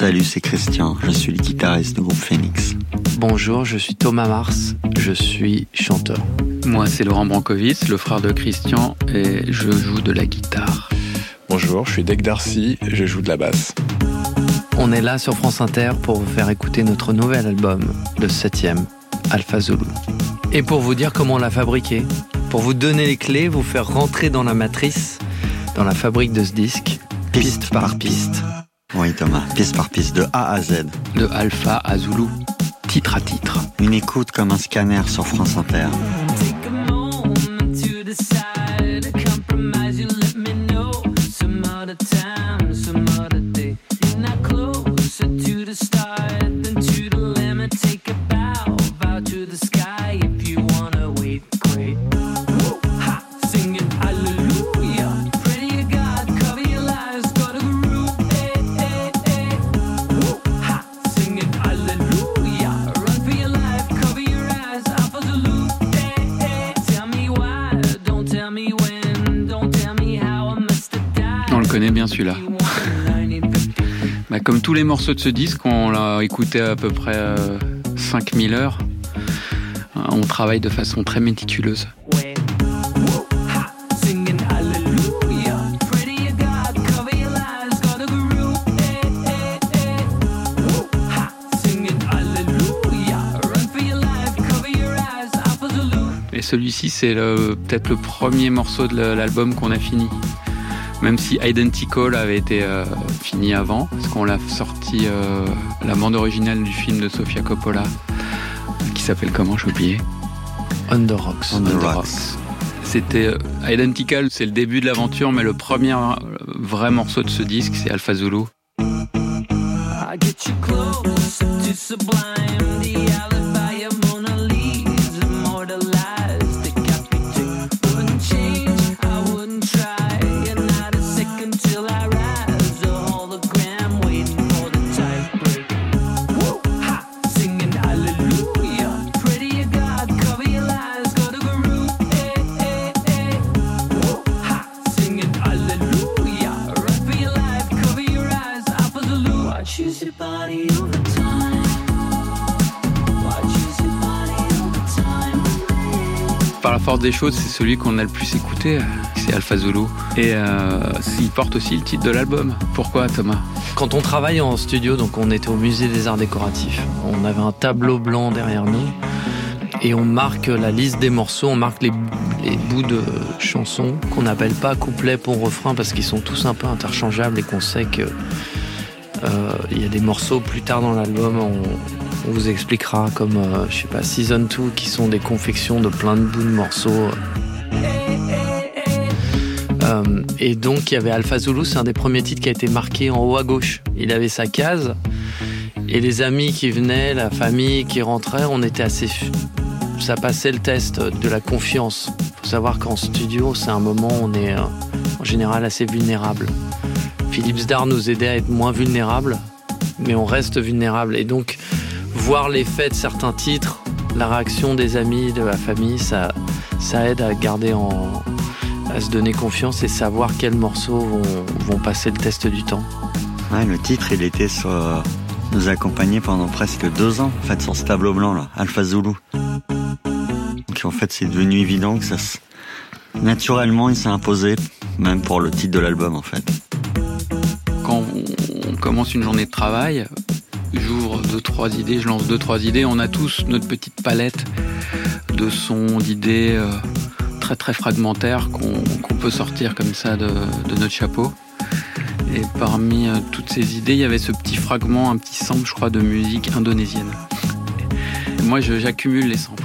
Salut, c'est Christian, je suis le guitariste du groupe Phoenix. Bonjour, je suis Thomas Mars, je suis chanteur. Moi, c'est Laurent Brankovic, le frère de Christian, et je joue de la guitare. Bonjour, je suis Dec Darcy, je joue de la basse. On est là sur France Inter pour vous faire écouter notre nouvel album, le 7 Alpha Zulu. Et pour vous dire comment on l'a fabriqué, pour vous donner les clés, vous faire rentrer dans la matrice, dans la fabrique de ce disque, piste par piste. Oui Thomas, piste par piste, de A à Z. De Alpha à Zulu, titre à titre. Une écoute comme un scanner sur France Inter. Comme tous les morceaux de ce disque, on l'a écouté à peu près 5000 euh, heures. On travaille de façon très méticuleuse. Et celui-ci, c'est peut-être le premier morceau de l'album qu'on a fini même si Identical avait été euh, fini avant, parce qu'on l'a sorti euh, la bande originale du film de Sofia Coppola, qui s'appelle comment, j'ai oublié On the Rocks. On the Rocks. C'était euh, Identical, c'est le début de l'aventure, mais le premier vrai morceau de ce disque, c'est Alpha Zulu. Des choses, c'est celui qu'on a le plus écouté, c'est Alpha Zulu. Et euh, il porte aussi le titre de l'album. Pourquoi Thomas? Quand on travaille en studio, donc on était au musée des arts décoratifs, on avait un tableau blanc derrière nous et on marque la liste des morceaux, on marque les, bouts de chansons qu'on n'appelle pas couplet pour refrain parce qu'ils sont tous un peu interchangeables et qu'on sait que euh, y a des morceaux plus tard dans l'album, on, vous expliquera comme, euh, je sais pas, Season 2 qui sont des confections de plein de bouts de morceaux. Euh, et donc il y avait Alpha Zulu, c'est un des premiers titres qui a été marqué en haut à gauche. Il avait sa case et les amis qui venaient, la famille qui rentrait, on était assez... Ça passait le test de la confiance. Faut savoir qu'en studio, c'est un moment où on est en général assez vulnérable. Philippe Zdar nous aidait à être moins vulnérables, mais on reste vulnérable. Et donc, voir l'effet de certains titres, la réaction des amis, de la famille, ça, ça aide à garder en, à se donner confiance et savoir quels morceaux vont, passer le test du temps. le titre, il était sur, nous accompagner pendant presque deux ans, en fait, sur ce tableau blanc, là, Alpha Zulu. Donc, en fait, c'est devenu évident que ça, naturellement, il s'est imposé, même pour le titre de l'album, en fait on commence une journée de travail, j'ouvre deux, trois idées, je lance deux, trois idées. On a tous notre petite palette de sons, d'idées euh, très, très fragmentaires qu'on peut sortir comme ça de, notre chapeau. Et parmi euh, toutes ces idées, il y avait ce petit fragment, un petit sample, je crois, de musique indonésienne. moi, j'accumule les samples.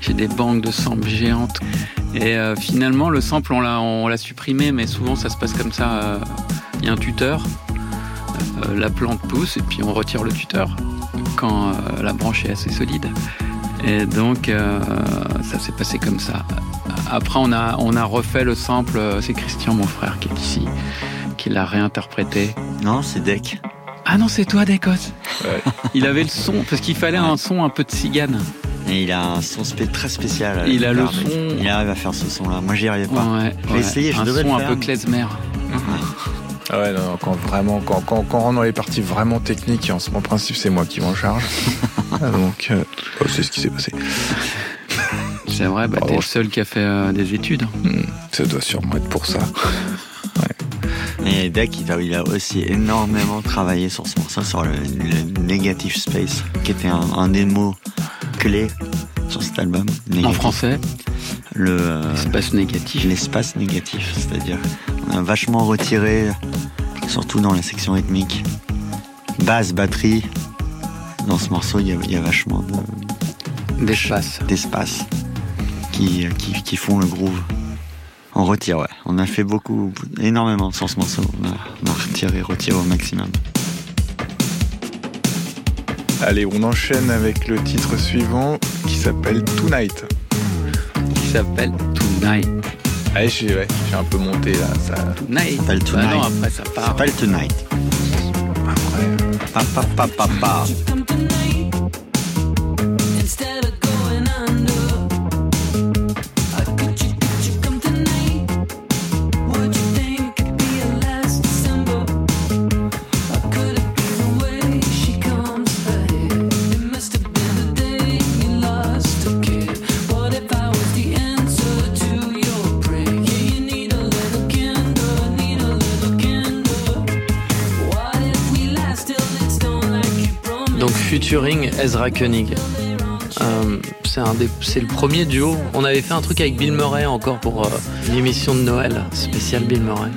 J'ai des banques de samples géantes. Et euh, finalement, le sample, on l'a supprimé, mais souvent, ça se passe comme ça. Il y a un tuteur la plante pousse et puis on retire le tuteur quand euh, la branche est assez solide. Et donc euh, ça s'est passé comme ça. Après on a, on a refait le sample, c'est Christian mon frère qui est ici, qui l'a réinterprété. Non, c'est Deck. Ah non, c'est toi Decos. Il avait le son, parce qu'il fallait un son un peu de cigane. Et il a un son très spécial. Il a le son. Il arrive à faire ce son-là. Moi, j'y arrivais pas. Ouais, j'ai essayé, je un devais son le un peu klezmer. Ah ouais, non, quand vraiment, quand, quand, quand on rentre dans les parties vraiment techniques, en, en principe, c'est moi qui m'en charge. Donc, euh, oh, c'est ce qui s'est passé. C'est vrai, bah, t'es Bravo. le seul qui a fait euh, des études. Hmm, ça doit sûrement être pour ça. Et Deck, il a, il a aussi énormément travaillé sur ce morceau, sur le, le Negative Space, qui était un, un des mots clés sur cet album. En français, Le, euh, espace négatif. l'espace négatif, c'est-à-dire vachement retiré, surtout dans la section rythmique, basse, batterie. Dans ce morceau, il y a, il y a vachement de- D'espace. d'espace qui, qui, qui font le groove. On retire, ouais. On a fait beaucoup, énormément sur ce morceau. On a, on a retiré, retiré au maximum. Allez, on enchaîne avec le titre suivant qui s'appelle Tonight. Qui s'appelle Tonight. Allez, j'ai ouais, j'ai un peu monté là. Ça... Tonight. s'appelle Bah Tonight. non, après ça Ça part. s'appelle Tonight. Après, Pa, pa, pa, pa, pa. Ezra Koenig. Euh, c'est le premier duo. On avait fait un truc avec Bill Murray encore pour euh, une émission de Noël spéciale Bill Murray,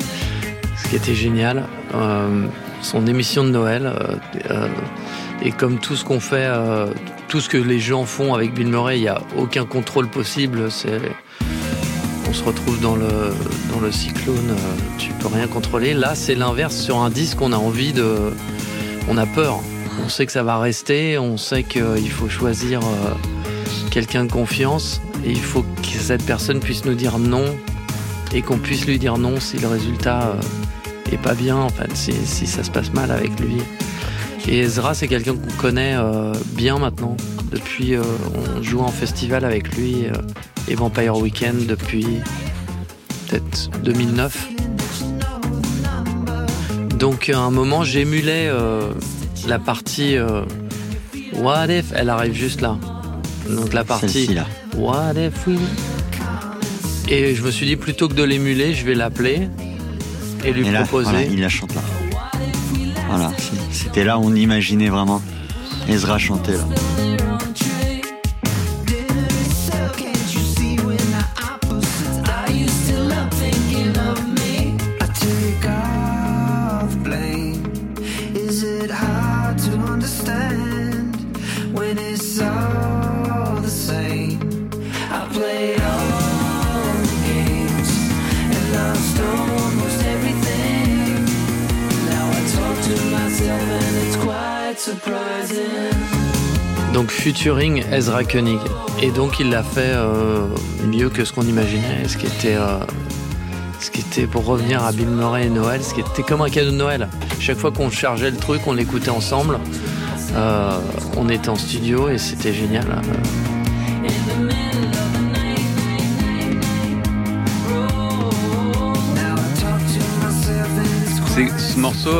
ce qui était génial. Euh, son émission de Noël euh, et comme tout ce qu'on fait, tout ce que les gens font avec Bill Murray, il n'y a aucun contrôle possible. On se retrouve dans le dans le cyclone, tu peux rien contrôler. Là, c'est l'inverse. Sur un disque, on a envie de, on a peur. On sait que ça va rester, on sait qu'il faut choisir euh, quelqu'un de confiance et il faut que cette personne puisse nous dire non et qu'on puisse lui dire non si le résultat euh, est pas bien, en fait, si, ça se passe mal avec lui. Et Ezra, c'est quelqu'un qu'on connaît euh, bien maintenant. Depuis, euh, on joue en festival avec lui euh, et Vampire Weekend depuis peut-être 2009. Donc à un moment, j'émulais euh, la partie euh, What if elle arrive juste là. Donc la partie là. What if we Et je me suis dit plutôt que de l'émuler, je vais l'appeler et lui Et là, proposer. voilà, il la chante là. Voilà, c'était là où on imaginait vraiment Ezra chanter là. Featuring Ezra Koenig. Et donc il l'a fait euh, mieux que ce qu'on imaginait. Ce qui était, euh, ce qui était pour revenir à Bill Murray et Noël, ce qui était comme un cadeau de Noël. Chaque fois qu'on chargeait le truc, on l'écoutait ensemble. Euh, on était en studio et c'était génial. Ce morceau,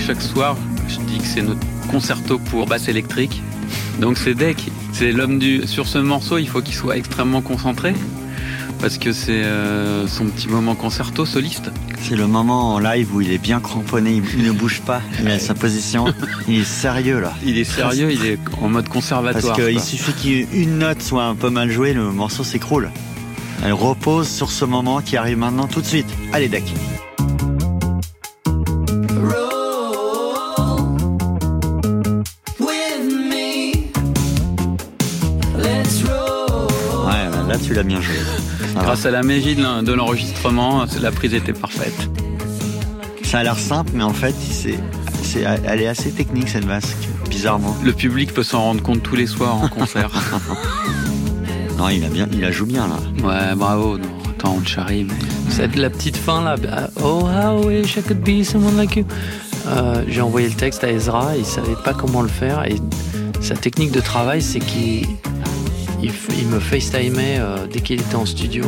chaque soir, je dis que c'est notre concerto pour basse électrique. Donc c'est Deck, c'est l'homme du. Sur ce morceau, il faut qu'il soit extrêmement concentré parce que c'est euh, son petit moment concerto soliste. C'est le moment en live où il est bien cramponné, il, ne bouge pas, il a sa position, il est sérieux là. Il est sérieux, il est en mode Parce conservatoire. qu'il quoi. suffit qu'une note soit un peu mal jouée, le morceau s'écroule. Elle repose sur ce moment qui arrive maintenant tout de suite. Allez, Deck. Là tu l'as bien joué. Grâce à la magie de l'en- de l'enregistrement, la prise était parfaite. Ça a l'air simple, mais en fait, c'est, elle est assez technique cette basse, bizarrement. Le public peut s'en rendre compte tous les soirs en concert. Non, il a bien, il la joue bien là. ouais, bravo. Non, attends, on te charrie, mais. C'est la petite fin là. Oh, how I wish I could be someone like you. Euh, J'ai envoyé le texte à Ezra, il savait pas comment le faire. Et sa technique de travail, c'est qu'il il, me FaceTimait euh, dès qu'il était en studio.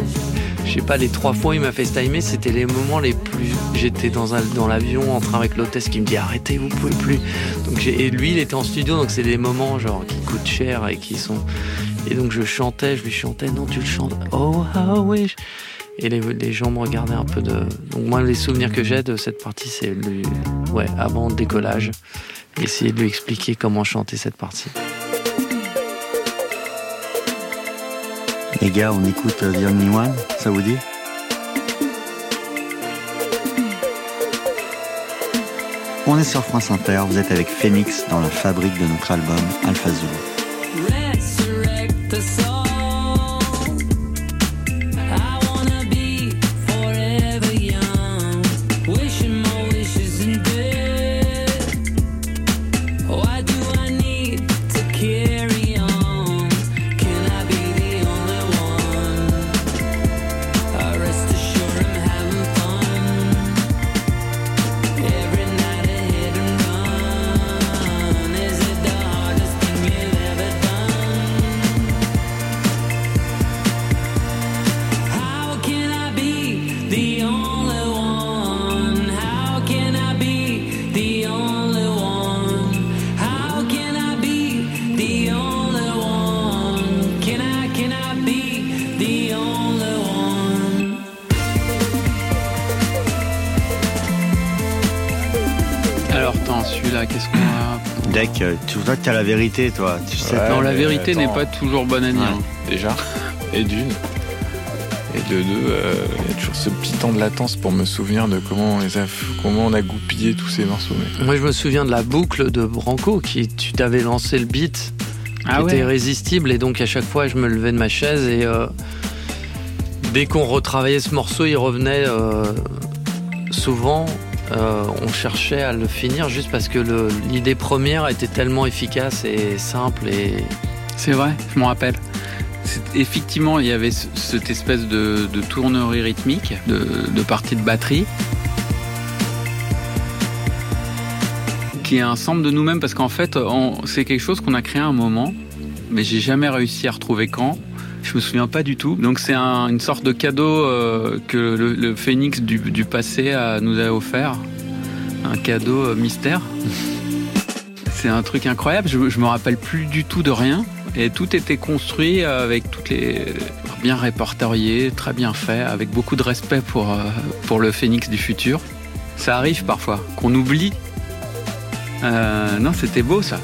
je sais pas, les trois fois où il m'a FaceTimé, c'était les moments les plus. J'étais dans, dans l'avion en train avec l'hôtesse qui me dit arrêtez, vous pouvez plus. Donc et lui, il était en studio, donc c'est des moments genre qui coûtent cher et qui sont. Et donc je chantais, je lui chantais, non, tu le chantes. Oh, how wish. Et les, les gens me regardaient un peu de. Donc moi, les souvenirs que j'ai de cette partie, c'est ouais, avant le décollage, essayer de lui expliquer comment chanter cette partie. Les gars, on écoute euh, The Only One, ça vous dit? On est sur France Inter, vous êtes avec Phoenix dans la fabrique de notre album Alpha Zulu. Tu vois que t'as la vérité, toi. Tu sais, Ouais, Non, la vérité n'est pas toujours bonne à dire. Ouais. hein. déjà, et d'une. Et de deux, euh, il y a toujours ce petit temps de latence pour me souvenir de comment on, les a, comment on a goupillé tous ces morceaux. mais- Moi, je me souviens de la boucle de Branco qui tu t'avais lancé le beat Ah qui était ouais irrésistible et donc à chaque fois je me levais de ma chaise et euh, dès qu'on retravaillait ce morceau il revenait euh, souvent euh, on cherchait à le finir juste parce que l'idée première était tellement efficace et simple et C'est vrai, je m'en rappelle. Effectivement, il y avait ce- cette espèce de, tournerie rythmique, de, partie de batterie, qui est un sample de nous-mêmes, parce qu'en fait, c'est quelque chose qu'on a créé à un moment, mais j'ai jamais réussi à retrouver quand. Je me souviens pas du tout. Donc c'est un- une sorte de cadeau euh, que le, le phénix du, du passé a- nous a offert, un cadeau euh, mystère. C'est un truc incroyable. Je, je me rappelle plus du tout de rien. Et tout était construit avec toutes les bien répertorié, très bien fait, avec beaucoup de respect pour euh, pour le phénix du futur. Ça arrive parfois qu'on oublie. Euh, non, c'était beau ça.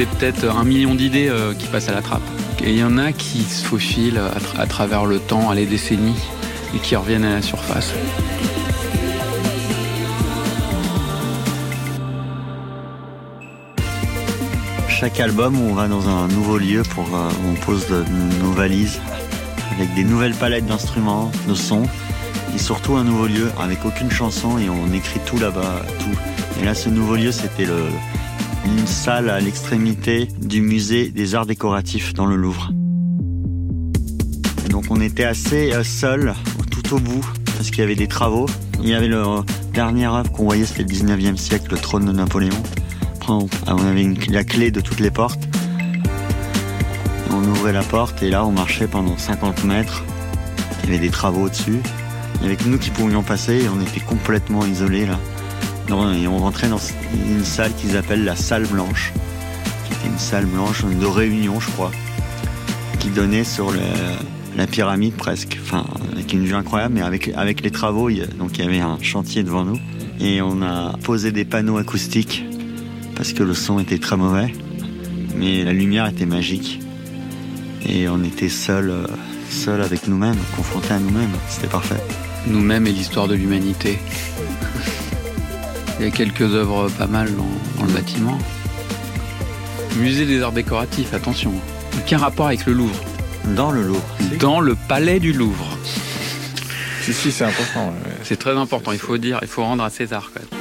C'est peut-être un million d'idées euh, qui passent à la trappe. Et il y en a qui se faufilent à, tra- à travers le temps, à les décennies, et qui reviennent à la surface. Chaque album, on va dans un nouveau lieu pour euh, on pose de- nos valises avec des nouvelles palettes d'instruments, de sons et surtout un nouveau lieu avec aucune chanson et on écrit tout là-bas, tout. Et là, ce nouveau lieu, c'était le une salle à l'extrémité du musée des arts décoratifs dans le Louvre. Donc on était assez euh, seul tout au bout parce qu'il y avait des travaux. Il y avait le euh, dernière œuvre qu'on voyait, c'était le 19e siècle, le trône de Napoléon. Ah, on avait la clé de toutes les portes. On ouvrait la porte et là on marchait pendant 50 mètres. Il y avait des travaux au-dessus. Il y avait que nous qui pouvions passer et on était complètement isolés là. Non, et on rentrait dans une salle qu'ils appellent la salle blanche, qui était une salle blanche de réunion, je crois, qui donnait sur la pyramide presque, enfin avec une vue incroyable, mais avec les travaux, il donc il y avait un chantier devant nous et on a posé des panneaux acoustiques parce que le son était très mauvais, mais la lumière était magique et on était seul, euh, seul avec nous-mêmes, confrontés à nous-mêmes, c'était parfait. Nous-mêmes et l'histoire de l'humanité. Il y a quelques œuvres pas mal dans, dans le bâtiment. Musée des arts décoratifs, attention. Aucun rapport avec le Louvre. Dans le Louvre. Dans le palais du Louvre. Si, si, c'est important. C'est très important, il faut dire, il faut rendre à César. quand même.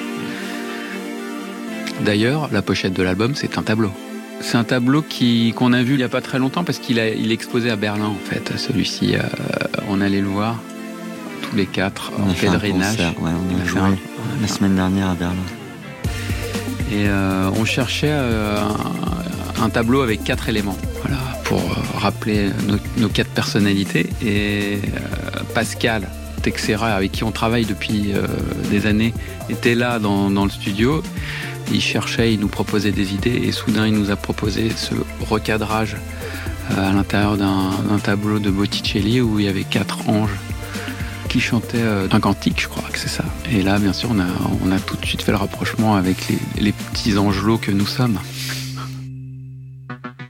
D'ailleurs, la pochette de l'album, c'est un tableau. C'est un tableau qui qu'on a vu il n'y a pas très longtemps parce qu'il a, il est exposé à Berlin en fait. Celui-ci, euh, on allait le voir tous les quatre On en pèlerinage. ouais, on On a a fait joué un- la semaine dernière à Berlin. Et euh, on cherchait euh, un, tableau avec quatre éléments, voilà, pour euh, rappeler nos, quatre personnalités. Et Pascal Texera, avec qui on travaille depuis des années, était là dans, le studio. Il cherchait, il nous proposait des idées, et soudain il nous a proposé ce recadrage à l'intérieur d'un tableau de Botticelli où il y avait quatre anges qui chantait euh, un cantique, je crois que c'est ça. Et là, bien sûr, on a, tout de suite fait le rapprochement avec les, petits angelots que nous sommes.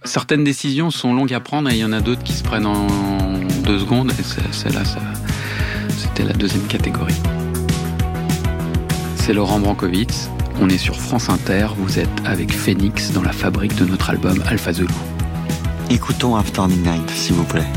Certaines décisions sont longues à prendre et il y en a d'autres qui se prennent en deux secondes. Et celle-là, c'était la deuxième catégorie. C'est Laurent Brankovitz. On est sur France Inter. Vous êtes avec Phoenix dans la fabrique de notre album Alpha Zulu. Écoutons After Midnight, s'il vous plaît.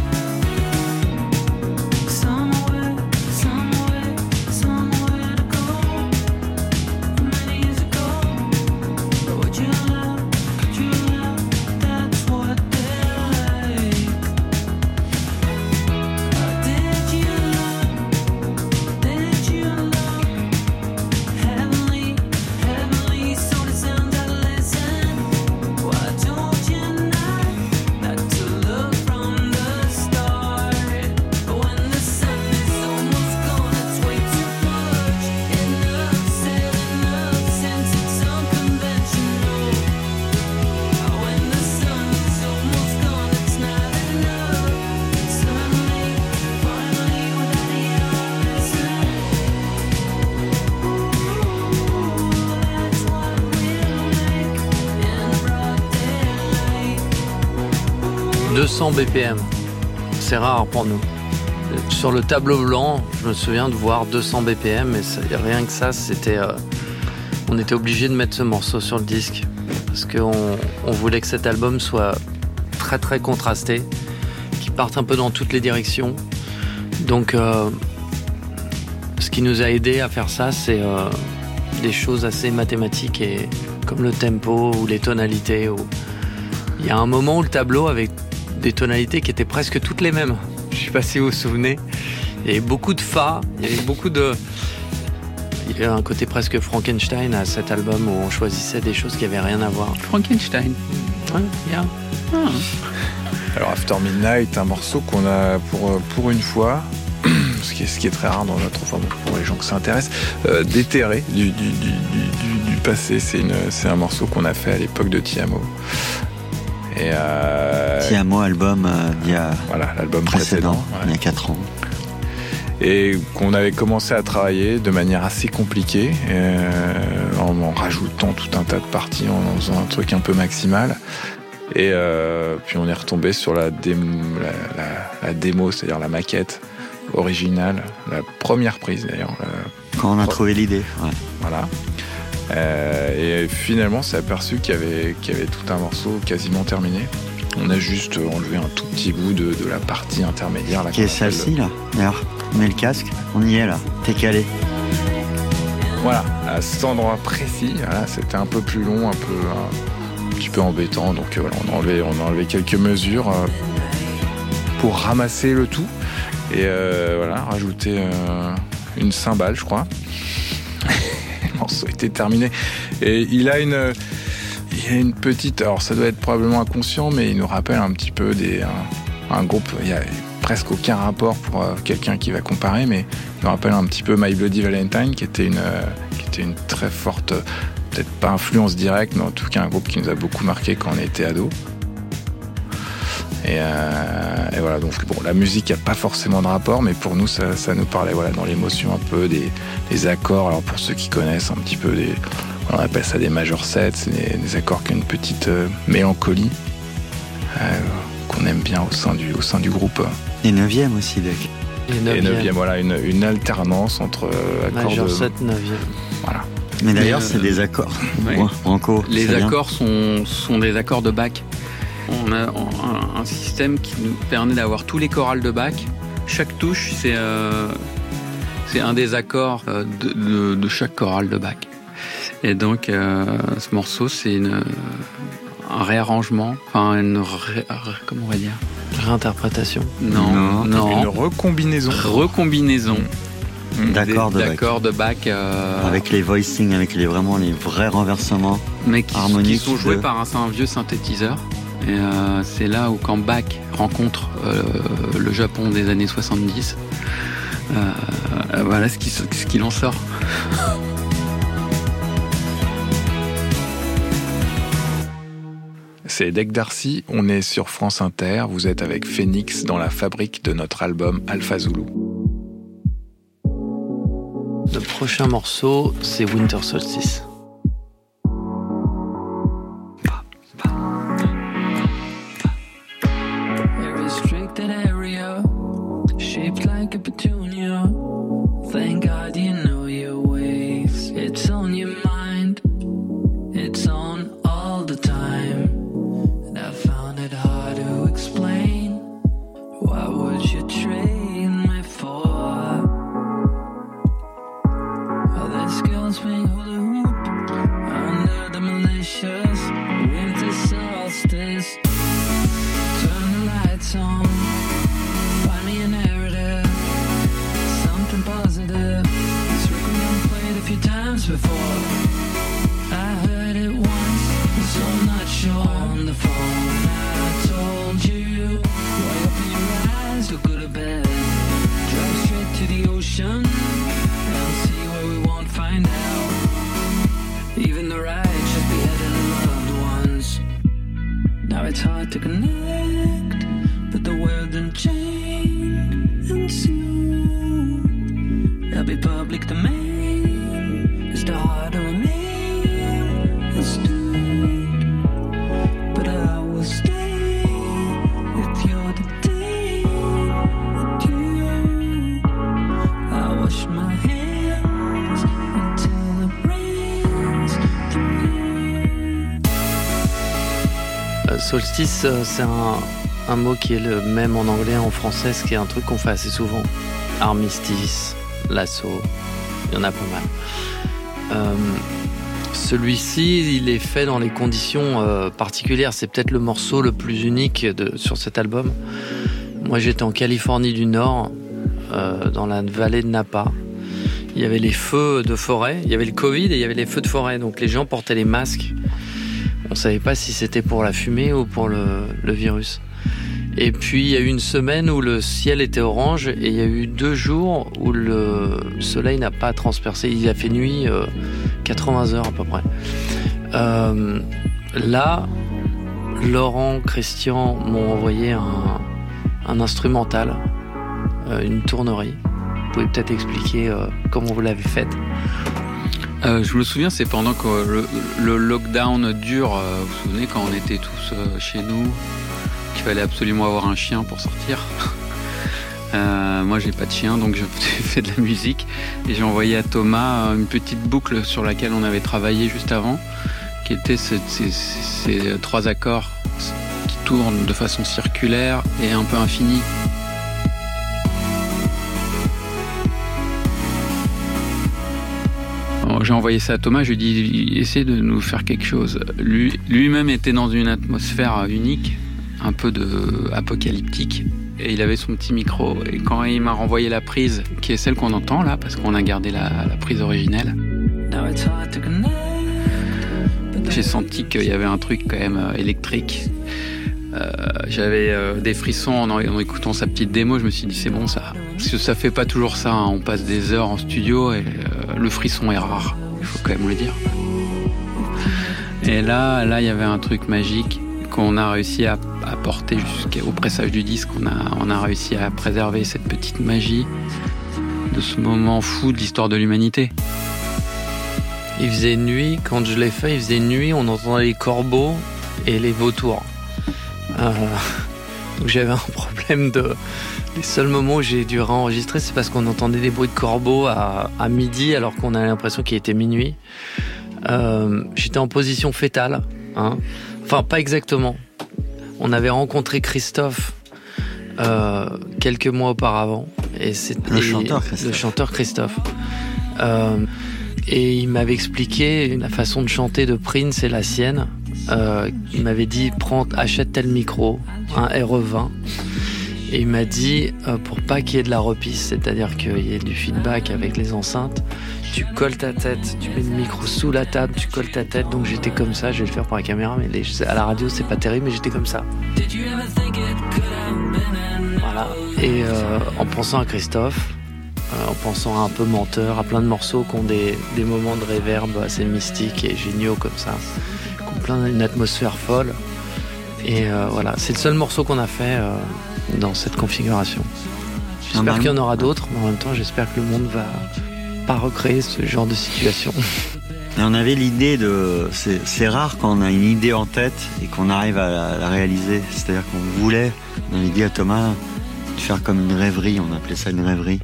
200 BPM. C'est rare pour nous. Sur le tableau blanc, je me souviens de voir 200 BPM, et ça- rien que ça, c'était. euh, on était obligé de mettre ce morceau sur le disque. Parce qu'on on voulait que cet album soit très très contrasté, qu'il parte un peu dans toutes les directions. Donc, euh, ce qui nous a aidé à faire ça, c'est euh, des choses assez mathématiques, et comme le tempo ou les tonalités. Il y a un moment où le tableau avait des tonalités qui étaient presque toutes les mêmes. Je sais pas si vous vous souvenez. Il y avait beaucoup de fa, il y avait beaucoup de. Il y a un côté presque Frankenstein à cet album où on choisissait des choses qui avaient rien à voir. Frankenstein. Ouais, yeah. Alors After Midnight, un morceau qu'on a pour, pour une fois, ce qui, est, ce qui est très rare dans notre enfin bon, pour les gens que ça intéresse, euh, déterré du, du, du, du- passé. C'est un morceau qu'on a fait à l'époque de Tiamo. Et euh, Tiamo, album euh, d'il y a voilà, l'album précédent, précédent. il y a 4 ans. et qu'on avait commencé à travailler de manière assez compliquée, euh, en, en rajoutant tout un tas de parties, en faisant un truc un peu maximal. Et euh, puis on est retombé sur la, démo, la, la- la démo, c'est-à-dire la maquette originale, la première prise d'ailleurs. Quand on a trouvé l'idée, ouais. voilà. Euh, et finalement, on s'est aperçu qu'il y, y avait tout un morceau quasiment terminé. On a juste enlevé un tout petit bout de, de la partie intermédiaire. Là, Qui est celle-ci là D'ailleurs, mets le casque, on y est là, t'es calé. Voilà, à cet endroit précis, voilà, c'était un peu plus long, un peu un, petit peu embêtant. Donc euh, voilà, on a enlevé, on a enlevé quelques mesures euh, pour ramasser le tout et euh, voilà, rajouter euh, une cymbale, je crois. le morceau était terminé et il a une, il y a une petite, alors ça doit être probablement inconscient, mais il nous rappelle un petit peu des un, groupe. Il y a presque aucun rapport pour euh, quelqu'un qui va comparer, mais il nous rappelle un petit peu My Bloody Valentine, qui était une, euh, qui était une très forte, peut-être pas influence directe, mais en tout cas un groupe qui nous a beaucoup marqué quand on était ado. Et, euh, et voilà, donc bon, la musique n'a pas forcément de rapport, mais pour nous, ça, ça nous parlait voilà, dans l'émotion un peu des, des accords. Alors pour ceux qui connaissent un petit peu, des, on appelle ça des major sets, c'est des, des accords qui ont une petite euh, mélancolie euh, qu'on aime bien au sein du, au sein du groupe. Et 9ème aussi, Deck. Et Et neuvième. neuvième, voilà, une, une alternance entre euh, accords Major de... 7, 9 Voilà. Mais d'ailleurs, c'est des accords. ouais. Ouais, Branco, Les accords sont, sont des accords de Bach. On a un, un système qui nous permet d'avoir tous les chorales de Bach. Chaque touche, c'est euh, c'est un des accords de, de- de chaque chorale de Bach. Et donc, euh, ce morceau, c'est une- un réarrangement, enfin, une ré- comment on va dire? Réinterprétation. Non, Non. non, Une recombinaison. recombinaison D'accord des- de Bach. d'accords de Bach, euh, Avec les voicings, avec les vraiment les vrais renversements. mais qui, qui harmonique sont joués de- par un, un vieux synthétiseur. Et euh, c'est là où quand Bach rencontre euh, le Japon des années 70, euh, euh, voilà ce qui, ce qu'il en sort. C'est Deck Darcy, on est sur France Inter, vous êtes avec Phoenix dans la fabrique de notre album Alpha Zulu. Le prochain morceau, c'est Winter Solstice. Solstice, euh, c'est un, mot qui est le même en anglais et en français, ce qui est un truc qu'on fait assez souvent. Armistice, lasso, il y en a pas mal. Euh, Celui-ci, il est fait dans les conditions euh, particulières. C'est peut-être le morceau le plus unique de, sur cet album. Moi, j'étais en Californie du Nord, euh, dans la vallée de Napa. Il y avait les feux de forêt, il y avait le Covid et il y avait les feux de forêt. Donc les gens portaient les masques. On savait pas si c'était pour la fumée ou pour le, virus. Et puis il y a eu une semaine où le ciel était orange et il y a eu deux jours où le soleil n'a pas transpercé. Il a fait nuit euh, 80 heures à peu près. Euh, là, Laurent, Christian m'ont envoyé un, instrumental, euh, une tournerie. Vous pouvez peut-être expliquer euh, comment vous l'avez faite. Euh, je me souviens, c'est pendant que le, lockdown dure. euh, vous vous souvenez quand on était tous euh, chez nous, qu'il fallait absolument avoir un chien pour sortir. Moi, j'ai pas de chien, donc j'ai fait de la musique et j'ai envoyé à Thomas une petite boucle sur laquelle on avait travaillé juste avant, qui était ce- ces, ces- ces trois accords qui tournent de façon circulaire et un peu infinie. J'ai envoyé ça à Thomas, je lui ai dit essaie de nous faire quelque chose. Lui- Lui-même était dans une atmosphère unique, un peu de apocalyptique, et il avait son petit micro. Et quand il m'a renvoyé la prise, qui est celle qu'on entend là, parce qu'on a gardé la, la prise originelle, j'ai senti qu'il y avait un truc quand même euh, électrique. Euh, J'avais euh, des frissons en, en écoutant sa petite démo. Je me suis dit c'est bon ça, parce que ça fait pas toujours ça. hein. On passe des heures en studio et euh, le frisson est rare. Il faut quand même le dire. Et là, là, il y avait un truc magique qu'on a réussi à, porter jusqu'au pressage du disque. On a, on a réussi à préserver cette petite magie de ce moment fou de l'histoire de l'humanité. Il faisait nuit, quand je l'ai fait, il faisait nuit, on entendait les corbeaux et les vautours. Euh, Donc j'avais un problème de. Les seuls moments où j'ai dû réenregistrer, c'est parce qu'on entendait des bruits de corbeaux à, à midi, alors qu'on a l'impression qu'il était minuit. Euh, J'étais en position fétale. Hein. Enfin, pas exactement. On avait rencontré Christophe euh, quelques mois auparavant. Et c'est Le chanteur Christophe. Le chanteur Christophe. Euh, et il m'avait expliqué la façon de chanter de Prince et la sienne. Euh, il m'avait dit prends, achète tel micro, un RE20. Et il m'a dit euh, pour pas qu'il y ait de la repisse, c'est-à-dire qu'il y ait du feedback avec les enceintes, tu colles ta tête, tu mets le micro sous la table, tu colles ta tête. Donc j'étais comme ça, je vais le faire pour la caméra, mais à la radio c'est pas terrible, mais j'étais comme ça. Voilà. Et euh, en pensant à Christophe, euh, en pensant à un peu menteur, à plein de morceaux qui ont des, moments de réverb assez mystiques et géniaux comme ça, qui ont plein une atmosphère folle. Et voilà, c'est le seul morceau qu'on a fait dans cette configuration. J'espère qu'il y en aura d'autres, mais en même temps, j'espère que le monde va pas recréer ce genre de situation. Et on avait l'idée de. C'est rare quand on a une idée en tête et qu'on arrive à la, la réaliser. C'est-à-dire qu'on voulait, on avait dit à Thomas, de faire comme une rêverie, on appelait ça une rêverie,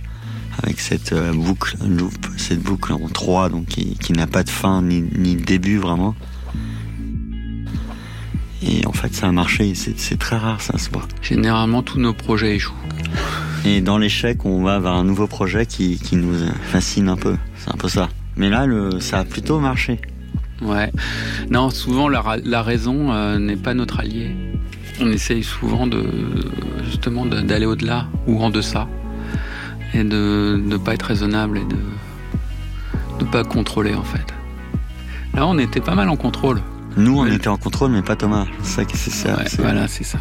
avec cette euh, boucle, loop, cette boucle en trois, donc qui, qui n'a pas de fin ni, ni de début vraiment. Et en fait, ça a marché. C'est très rare, ça se voit. Généralement, tous nos projets échouent. Et dans l'échec, on va vers un nouveau projet qui, qui nous fascine un peu. C'est un peu ça. Mais là, le, ça a plutôt marché. Ouais. Non, souvent la, ra- la raison euh, n'est pas notre allié. On essaye souvent de justement d'aller au-delà ou en deçà et de ne pas être raisonnable et de ne pas contrôler en fait. Là, on était pas mal en contrôle. Nous, on était en contrôle, mais pas Thomas. C'est ça, c'est ça. Ouais, voilà, c'est ça.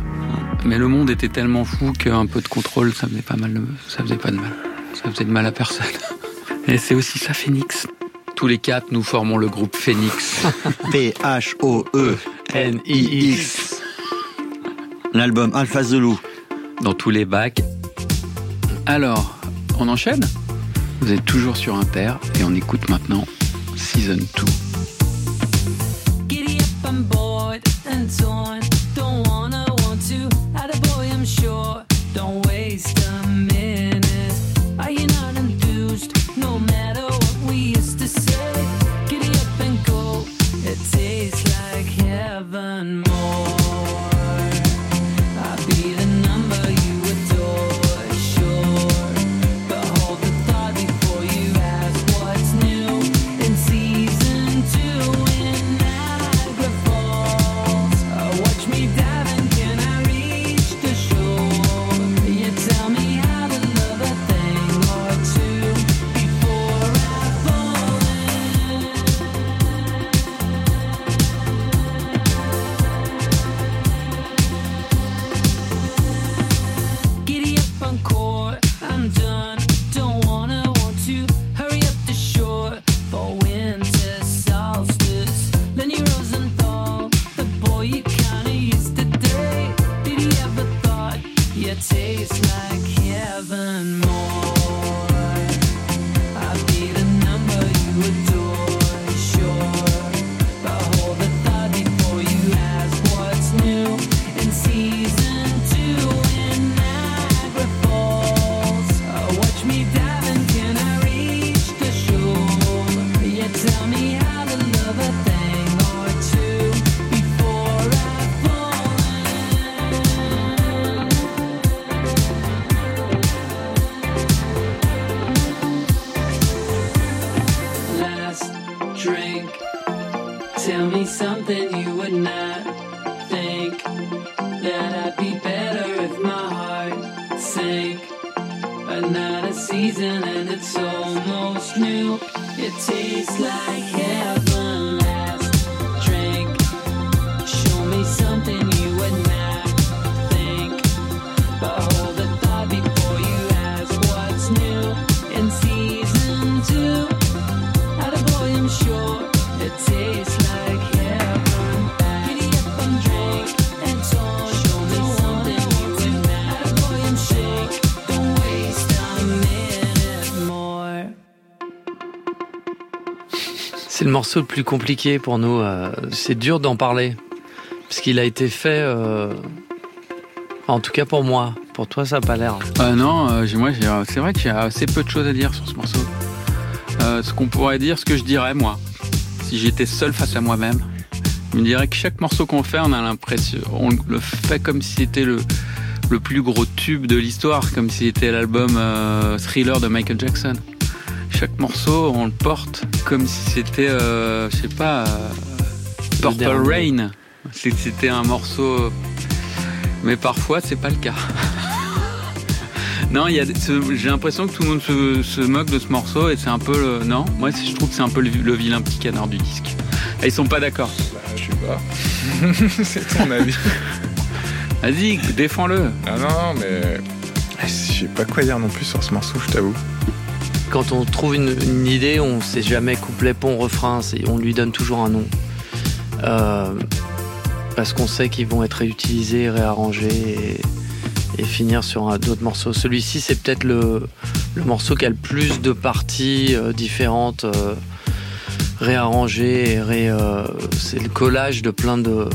Mais le monde était tellement fou qu'un peu de contrôle, ça faisait pas mal, de- ça faisait pas de mal. Ça faisait de mal à personne. Et c'est aussi ça, Phoenix. Tous les quatre, nous formons le groupe Phoenix. P-H-O-E. N-I-X. L'album Alpha Zulu. dans tous les bacs. Alors, on enchaîne? Vous êtes toujours sur Inter et on écoute maintenant Season 2. I'm bored and torn. Morceau le plus compliqué pour nous. euh, c'est dur d'en parler. Parce qu'il a été fait euh, En tout cas pour moi. Pour toi, ça n'a pas l'air. Non, euh, j'ai- moi, c'est vrai que j'ai assez peu de choses à dire sur ce morceau. Ce qu'on pourrait dire, ce que je dirais, moi, si j'étais seul face à moi-même, je me dirais que chaque morceau qu'on fait, on a l'impression, on le fait comme si c'était le, le plus gros tube de l'histoire, comme si c'était l'album Thriller de Michael Jackson. Chaque morceau, on le porte comme si c'était, euh, je sais pas, euh, Purple. Rain. C'était un morceau, mais parfois c'est pas le cas. Non, il y a des- ce- j'ai l'impression que tout le monde se, se moque de ce morceau et c'est un peu le, non? Moi, je trouve que c'est un peu le, le vilain petit canard du disque. Ah, ils sont pas d'accord. Bah, je sais pas. c'est ton avis. Vas-y, défends-le. Ah non, non, mais. Je sais pas quoi dire non plus sur ce morceau, je t'avoue. Quand on trouve une, idée, on sait jamais couplet, pont, refrain. On lui donne toujours un nom. Euh, parce qu'on sait qu'ils vont être réutilisés, réarrangés et, finir sur d'autres morceaux. Celui-ci, c'est peut-être le, morceau qui a le plus de parties euh, différentes, euh, réarrangées. ré- c'est le collage de plein de.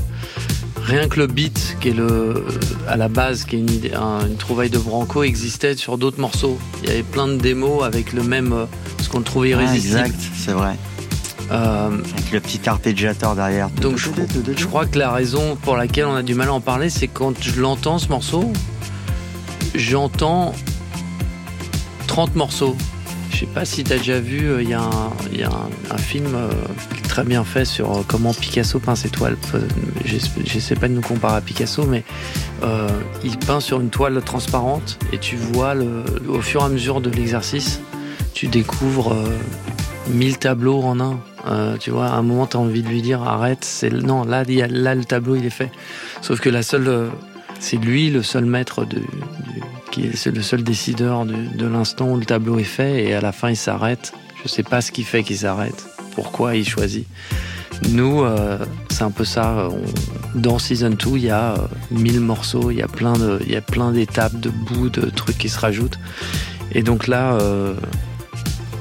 Rien que le beat, qui est le, à la base, qui est une, idée, un- une trouvaille de Branco, existait sur d'autres morceaux. Il y avait plein de démos avec le même, euh, ce qu'on trouvait Ah, irrésistible. exact, c'est vrai. Euh, Avec le petit arpégiateur derrière. donc je, je crois que la raison pour laquelle on a du mal à en parler, c'est quand je l'entends ce morceau, j'entends 30 morceaux. Je sais pas si tu as déjà vu, euh, il y a un, il y a un- un film euh, très bien fait sur euh, comment Picasso peint ses toiles. Euh, j'essa- J'essaie pas de nous comparer à Picasso, mais euh, il peint sur une toile transparente et tu vois au fur et à mesure de l'exercice, tu découvres 1000 tableaux en un. Tu vois, à un moment, tu as envie de lui dire arrête. C'est non, là, y a- là, le tableau, il est fait. Sauf que la seule, c'est lui le seul maître de, le seul décideur de, l'instant où le tableau est fait. Et à la fin, il s'arrête. Je sais pas ce qui fait qu'il s'arrête. Pourquoi il choisit. Nous, euh, c'est un peu ça. Dans Season 2, il y a euh, 1000 morceaux, il y a plein d'étapes, de bouts, de trucs qui se rajoutent. Et donc là, euh,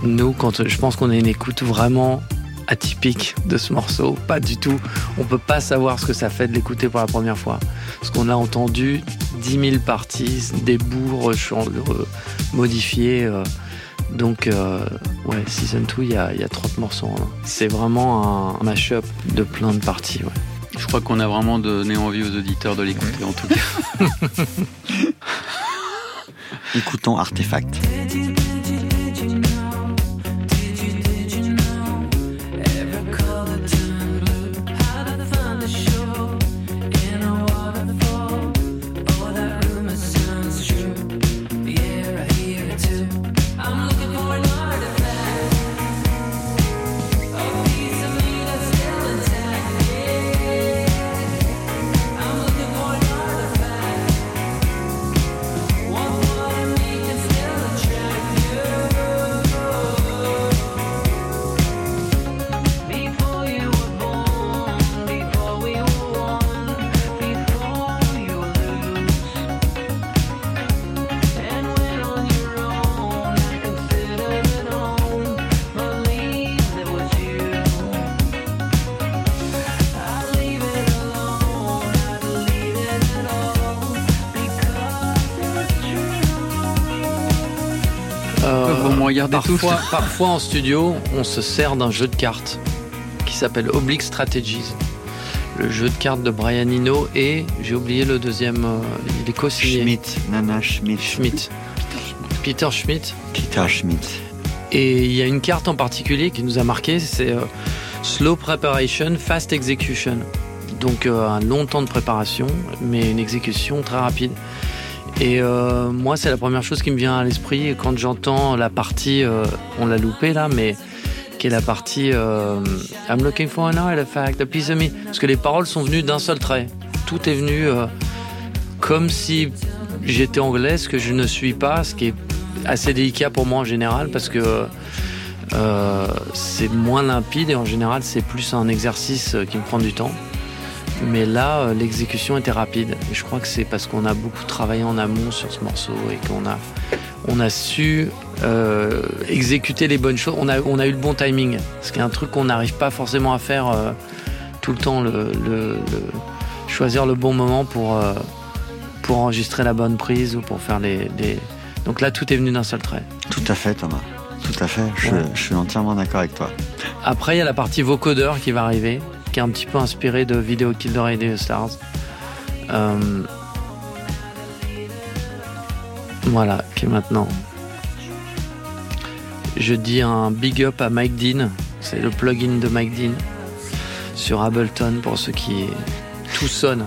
nous, quand je pense qu'on a une écoute vraiment atypique de ce morceau, pas du tout. On peut pas savoir ce que ça fait de l'écouter pour la première fois. Parce qu'on a entendu 10 000 parties, des bouts modifiés. euh, donc, euh, ouais, Season 2, il y a, il y a 30 morceaux. un. C'est vraiment un mash-up de plein de parties. ouais. Je crois qu'on a vraiment donné envie aux auditeurs de l'écouter, en tout cas. Écoutons Artefact. Parfois en studio, on se sert d'un jeu de cartes qui s'appelle Oblique Strategies. Le jeu de cartes de Brian Eno et j'ai oublié le deuxième, euh, il est co-signé. Schmidt, Nana Schmidt. Schmidt. Peter Schmidt. Peter Schmidt. Et il y a une carte en particulier qui nous a marqué, c'est euh, Slow Preparation, Fast Execution. Donc euh, un long temps de préparation, mais une exécution très rapide. Et euh, moi, c'est la première chose qui me vient à l'esprit quand j'entends la partie, euh, on l'a loupé là, mais qui est la partie euh, I'm looking for an artifact, a piece of me. Parce que les paroles sont venues d'un seul trait. Tout est venu comme si j'étais anglais, ce que je ne suis pas, ce qui est assez délicat pour moi en général parce que c'est moins limpide et en général c'est plus un exercice qui me prend du temps. Mais là, euh, l'exécution était rapide. Et je crois que c'est parce qu'on a beaucoup travaillé en amont sur ce morceau et qu'on a, on a su euh, exécuter les bonnes choses. On a, on a eu le bon timing. Ce qui est un truc qu'on n'arrive pas forcément à faire euh, tout le temps. Le, le- le- choisir le bon moment pour, euh, pour enregistrer la bonne prise ou pour faire les, les- Donc là, tout est venu d'un seul trait. Tout à fait, Thomas. Tout à fait. Je, Ouais. je suis entièrement d'accord avec toi. Après, il y a la partie vocodeur qui va arriver, qui est un petit peu inspirée de Video Kill the Radio Stars. Euh, Voilà, qui est maintenant. Je dis un big up à Mike Dean. C'est le plugin de Mike Dean sur Ableton pour ceux qui. Tout sonne.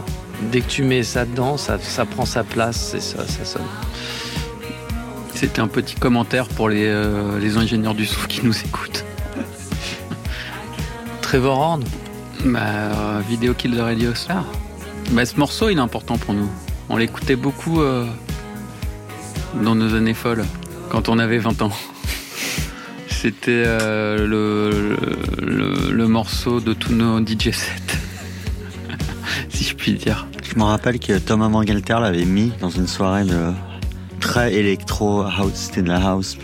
Dès que tu mets ça dedans, ça, ça prend sa place et ça, ça sonne. C'était un petit commentaire pour les, euh, les ingénieurs du son qui nous écoutent. Trevor Horn, Bah, euh, Video Kill the Radio Star. Bah, ce morceau, il est important pour nous. On l'écoutait beaucoup euh, dans nos années folles, quand on avait 20 ans. C'était euh, le, le, le morceau de tous nos DJ sets, si je puis dire. Je me rappelle que Thomas Mangalter l'avait mis dans une soirée de très électro house, c'était de la house.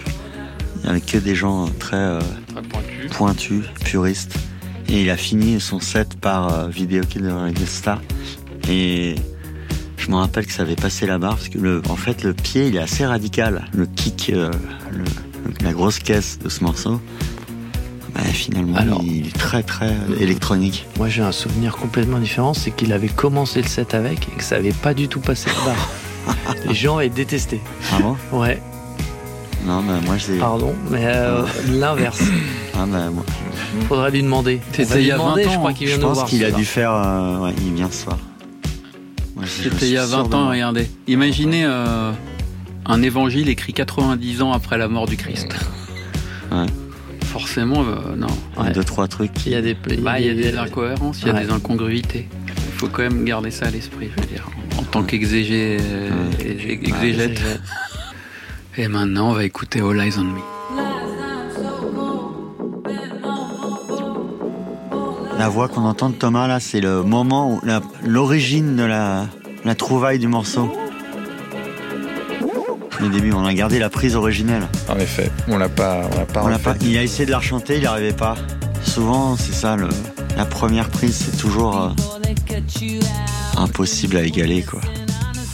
Il n'y avait que des gens très euh, Très pointu. pointus, puristes. Et il a fini son set par euh, Video Kill the Radio Star. Et je me rappelle que ça avait passé la barre parce que le, en fait le pied il est assez radical. Le kick, euh, le- la grosse caisse de ce morceau. bah, finalement, Alors. il est très très euh, électronique. moi j'ai un souvenir complètement différent, c'est qu'il avait commencé le set avec et que ça avait pas du tout passé la barre. Les gens avaient détesté. Ah bon? Ouais, Non, bah, moi j'ai. pardon, mais euh, l'inverse. Ah, bah, moi, Faudrait lui demander. C'était il y a 20 demander, ans, je crois qu'il vient je pense qu'il a dû faire. euh, ouais, il vient ce soir. C'était il y a suis sûr 20 de ans, regardez. Imaginez euh, un évangile écrit 90 ans après la mort du Christ. Ouais. Forcément, euh, non. Ouais. Deux, trois trucs. Il y a des, Bah, il y a des incohérences, il y a des incongruités. Il faut quand même garder ça à l'esprit, je veux dire. En tant qu'exégé, euh, Ouais. exégète. Et maintenant, on va écouter All Eyes on Me. La voix qu'on entend de Thomas là, c'est le moment où l'origine de la, la trouvaille du morceau. Au début, on a gardé la prise originelle. En effet, on l'a pas, on l'a pas On l'a refait. pas, il a essayé de la rechanter, il n'y arrivait pas. Souvent, c'est ça, le, la première prise, c'est toujours euh, impossible à égaler, quoi.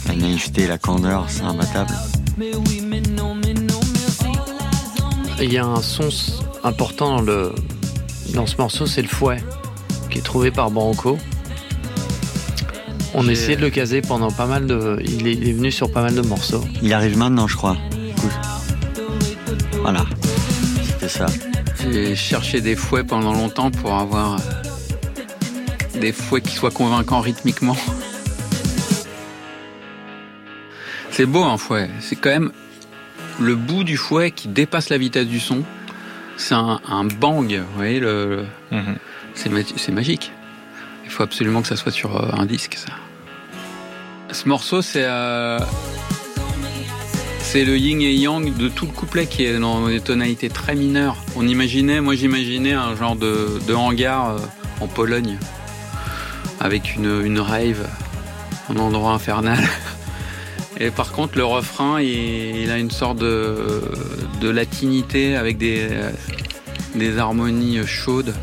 La naïveté, la candeur, c'est imbattable. Il y a un son important dans, le, dans ce morceau, c'est le fouet, qui est trouvé par Branco. On essayait de le caser pendant pas mal de. Il est, il est venu sur pas mal de morceaux. Il arrive maintenant, je crois. Voilà. C'était ça. J'ai cherché des fouets pendant longtemps pour avoir des fouets qui soient convaincants rythmiquement. C'est beau un fouet. C'est quand même le bout du fouet qui dépasse la vitesse du son. C'est un, un bang, vous voyez, le, le- Mhm. C'est ma- c'est magique. Il faut absolument que ça soit sur euh, un disque, ça. Ce morceau, c'est euh, c'est le yin et yang de tout le couplet qui est dans des tonalités très mineures. On imaginait, moi j'imaginais un genre de, hangar euh, en Pologne avec une, rave, un endroit infernal. Et par contre, le refrain, il, a une sorte de, latinité avec des harmonies chaudes.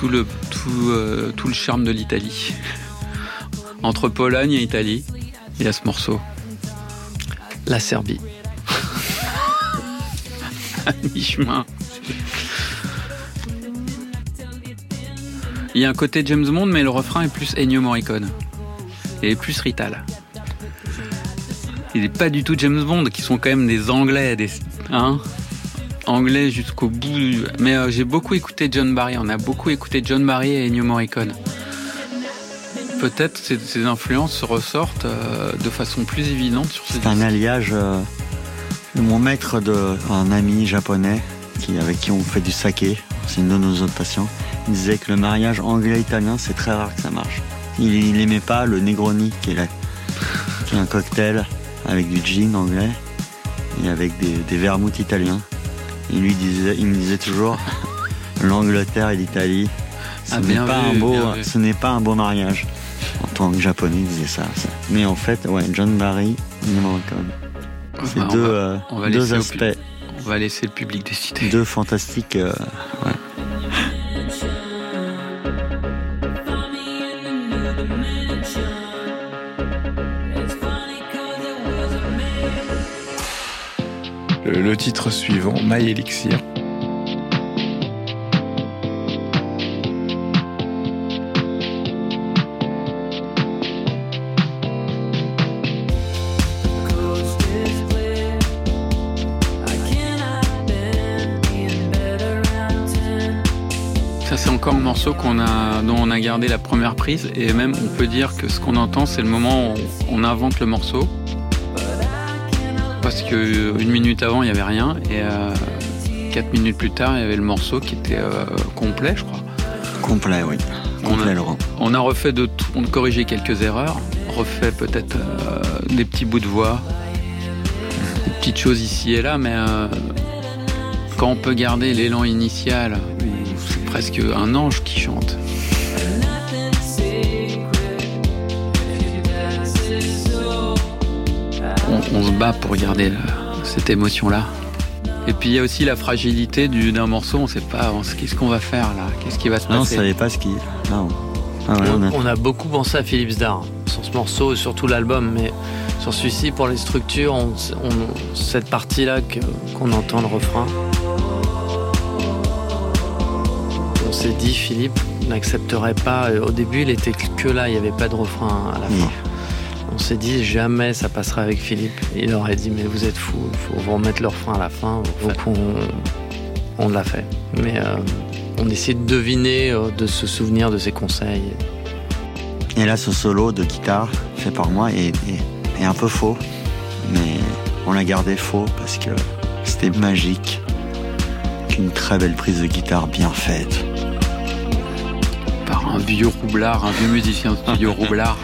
Tout le, tout, euh, tout le charme de l'Italie. Entre Pologne et Italie, il y a ce morceau. La Serbie. à mi-chemin. Il y a un côté James Bond, mais le refrain est plus Ennio Morricone. Et plus Rital. Il n'est pas du tout James Bond, qui sont quand même des Anglais, des hein? Anglais jusqu'au bout. du- Mais euh, j'ai beaucoup écouté John Barry. On a beaucoup écouté John Barry et Ennio Morricone. Peut-être ces, ces influences se ressortent euh, de façon plus évidente sur ce C'est un alliage euh, de mon maître de un ami japonais qui, avec qui on fait du saké. C'est une de nos autres patients. Il disait que le mariage anglais-italien, c'est très rare que ça marche. Il, il aimait pas le Negroni, qui est, la- qui est un cocktail avec du gin anglais et avec des, des vermouths italiens. Il lui disait, il me disait toujours, l'Angleterre et l'Italie, ce Ah, n'est pas vu, un beau, ce n'est pas un beau mariage. En tant que japonais, il disait ça. ça. Mais en fait, ouais, John Barry, Ennio Morricone. C'est Enfin, on deux, va- euh, deux aspects, On va laisser le public décider. deux fantastiques. euh, ouais. Le, titre suivant, My Elixir. Ça c'est encore un morceau dont on a gardé la première prise et même on peut dire que ce qu'on entend c'est le moment où on invente le morceau parce que euh, une minute avant il y avait rien et euh, quatre minutes plus tard il y avait le morceau qui était euh, complet je crois. Complet, oui. On Complet, a- Laurent. On a refait de tout- on a corrigé quelques erreurs, refait peut-être euh, des petits bouts de voix, des petites choses ici et là, mais quand on peut garder l'élan initial, c'est presque un ange qui chante. On, se bat pour garder euh, cette émotion-là. Et puis il y a aussi la fragilité du- d'un morceau, on sait pas qu'est-ce qu'on va faire là, qu'est-ce qui va se Non, on passer? savait pas ce qui. Non. Ah ouais, on a- On a beaucoup pensé à Philippe Zdar sur ce morceau et sur tout l'album, mais sur celui-ci, pour les structures, on, on- cette partie-là qu'on entend le refrain, on s'est dit, Philippe n'accepterait pas. euh, Au début, il était que là, il n'y avait pas de refrain à la fin. On s'est dit, jamais ça passera avec Philippe. Il aurait dit, mais vous êtes fous, il faut vous remettre le refrain à la fin. Donc on, on l'a fait. Mais euh, on essaie de deviner, euh, de se souvenir de ses conseils. Et là, ce solo de guitare fait par moi est, est- est un peu faux, mais on l'a gardé faux parce que c'était magique. Une très belle prise de guitare bien faite. par un vieux roublard, un vieux musicien de studio roublard.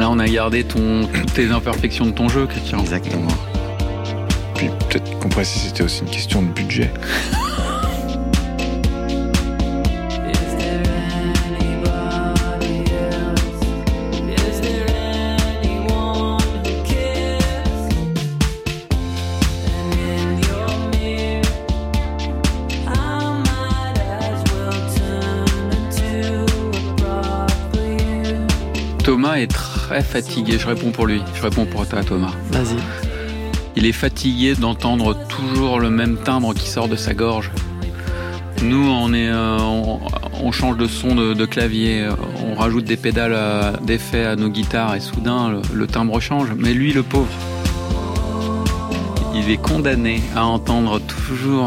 Là, on a gardé ton, toutes tes imperfections de ton jeu, Christian. Exactement. Puis peut-être qu'on précise c'était aussi une question de budget. Thomas est très fatigué, je réponds pour lui, je réponds pour toi, Thomas. Vas-y. Il est fatigué d'entendre toujours le même timbre qui sort de sa gorge. Nous, on, est, euh, on, on change de son de, de clavier, on rajoute des pédales euh, d'effet à nos guitares et soudain le, le timbre change. Mais lui, le pauvre, il est condamné à entendre toujours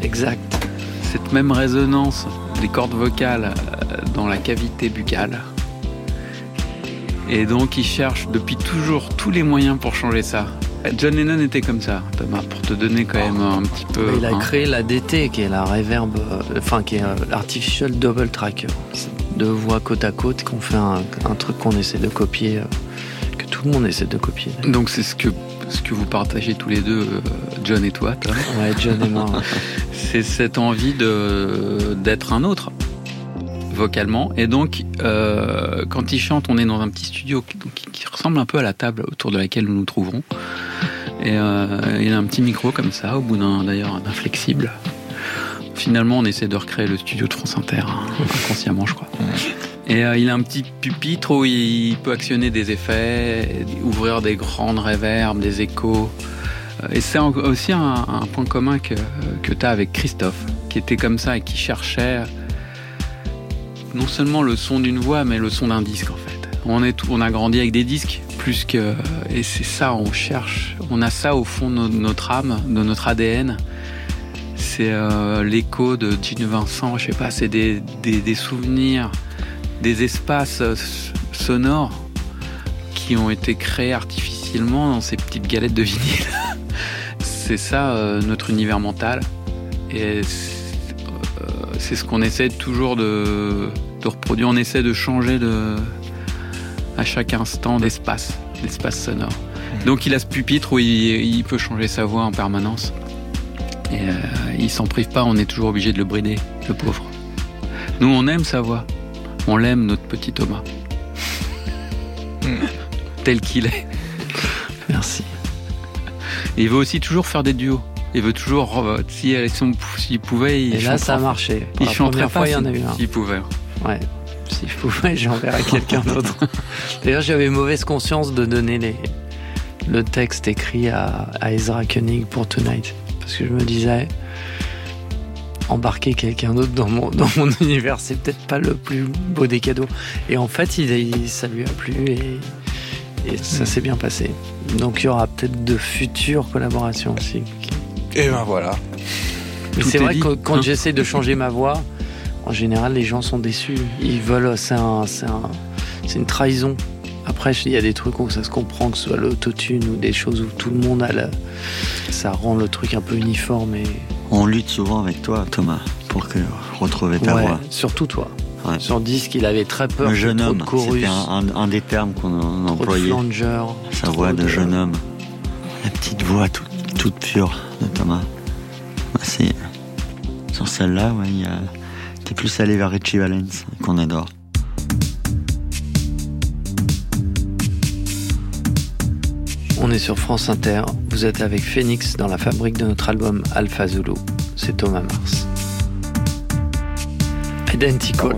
Exact. cette même résonance des cordes vocales euh, dans la cavité buccale. Et donc il cherche depuis toujours tous les moyens pour changer ça. John Lennon était comme ça, Thomas, pour te donner quand même un petit peu. il a hein. créé la DT, qui est la reverb, euh, enfin qui est euh, l'artificial double track. C'est Deux voix côte à côte qu'on fait un, un truc qu'on essaie de copier, euh, que tout le monde essaie de copier. Donc c'est ce que, ce que vous partagez tous les deux, euh, John et toi, Tom. Ouais, John et moi. c'est cette envie de d'être un autre vocalement. Et donc euh, quand il chante on est dans un petit studio qui, ressemble un peu à la table autour de laquelle nous nous trouverons. Et euh, il a un petit micro comme ça au bout d'un d'ailleurs d'un flexible. Finalement on essaie de recréer le studio de France Inter hein, inconsciemment je crois. Et euh, il a un petit pupitre où il peut actionner des effets ouvrir des grandes réverbes des échos. Et c'est aussi un, un point commun que, que tu as avec Christophe, qui était comme ça et qui cherchait non seulement le son d'une voix, mais le son d'un disque en fait. On, est on a grandi avec des disques, plus que. Et c'est ça, on cherche. On a ça au fond de no- notre âme, de notre ADN. C'est euh, l'écho de Gene Vincent, je sais pas, c'est des, des- souvenirs, des espaces euh, sonores qui ont été créés artificiellement dans ces petites galettes de vinyle. c'est ça euh, notre univers mental. Et c'est ce qu'on essaie toujours de, de reproduire. On essaie de changer de, à chaque instant d'espace, d'espace sonore. Donc il a ce pupitre où il, il peut changer sa voix en permanence. Et euh, il s'en prive pas, on est toujours obligé de le brider, le pauvre. Nous, on aime sa voix. On l'aime, notre petit Thomas. Tel qu'il est. Merci. Et il veut aussi toujours faire des duos. Il veut toujours, euh, si, s'il pouvait, il Et là, ça a marché. Pour Il la première fois, il y en a s'il- eu un. s'il pouvait. Ouais. Si je pouvais, j'enverrais quelqu'un d'autre. D'ailleurs, j'avais mauvaise conscience de donner les, le texte écrit à, à Ezra Koenig pour Tonight. Parce que je me disais, embarquer quelqu'un d'autre dans mon, dans mon univers, c'est peut-être pas le plus beau des cadeaux. Et en fait, il, il- ça lui a plu et, et ça s'est bien passé. Donc il y aura peut-être de futures collaborations aussi. Et ben voilà. C'est est vrai dit, que quand hein. j'essaie de changer ma voix, en général, les gens sont déçus. Ils veulent, c'est un, c'est un- c'est une trahison. Après, il y a des trucs où ça se comprend, que ce soit l'autotune ou des choses où tout le monde a le- ça rend le truc un peu uniforme et On lutte souvent avec toi, Thomas, pour que retrouver ta ouais, voix. surtout toi. Ouais. Sur disque, il avait très peur Le jeune trop homme, de chorus, c'était un, un- un des termes qu'on de employait. flanger, Sa voix de jeune homme. La petite voix toute, toute pure de Thomas. Bah, sur celle-là, ouais, il t'es plus allé vers Richie Valens, qu'on adore. On est sur France Inter. Vous êtes avec Phoenix dans la fabrique de notre album Alpha Zulu. C'est Thomas Mars. Identical.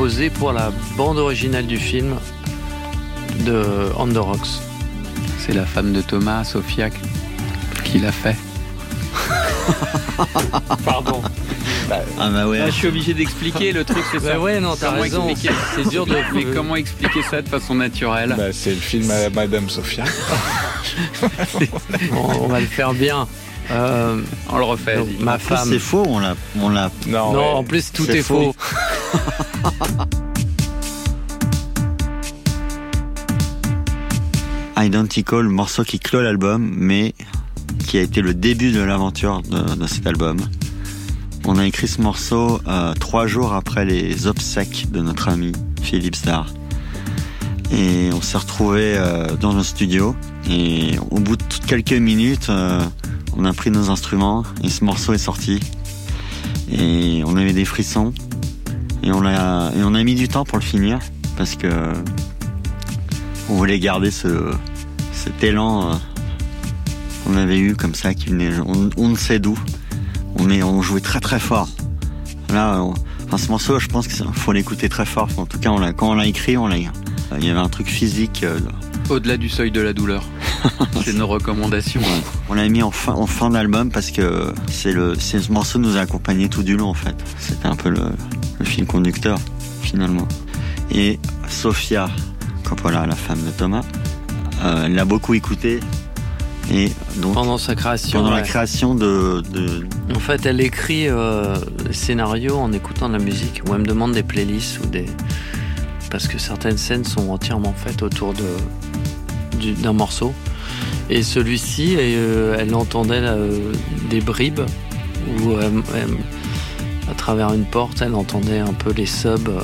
Composé pour la bande originale du film de On the Rocks. C'est la femme de Thomas, Sophia, qui l'a fait. Pardon. Ah bah ouais. je suis obligé d'expliquer le truc, c'est Bah ouais, non, t'as raison. C'est dur de. Mais comment expliquer ça de façon naturelle Bah, c'est le film à Madame Sophia. on, on va le faire bien. Euh, On le refait. donc, ma femme. c'est faux, on l'a, on l'a. Non, Non, ouais. en plus tout est faux. faux. Identical, morceau qui clôt l'album, mais qui a été le début de l'aventure de, cet album. On a écrit ce morceau euh, trois jours après les obsèques de notre ami Philippe Starr. Et on s'est retrouvé dans le studio. Et au bout de quelques minutes, euh, on a pris nos instruments et ce morceau est sorti. Et on avait des frissons. Et on a, et on a mis du temps pour le finir parce que on voulait garder ce, cet élan euh, qu'on avait eu comme ça, qui venait, on, on ne sait d'où. On, est, on jouait très très fort. Là, on- enfin, ce morceau, je pense qu'il faut l'écouter très fort. En tout cas, on l'a, quand on l'a écrit, on l'a. Il y avait un truc physique. euh, Au-delà du seuil de la douleur. c'est nos recommandations. on l'a mis en fin, en fin d'album parce que c'est le, c'est ce morceau nous a accompagné tout du long en fait. C'était un peu le, le fil conducteur finalement. Et Sophia Coppola, la femme de Thomas, euh, elle l'a beaucoup écouté et donc Pendant sa création. pendant la création de, de En fait, elle écrit euh, les scénarios en écoutant de la musique, ou elle me demande des playlists ou des. Parce que certaines scènes sont entièrement faites autour de du- d'un morceau. Et celui-ci, euh, elle entendait euh, des bribes euh, elle- à travers une porte, elle entendait un peu les subs euh,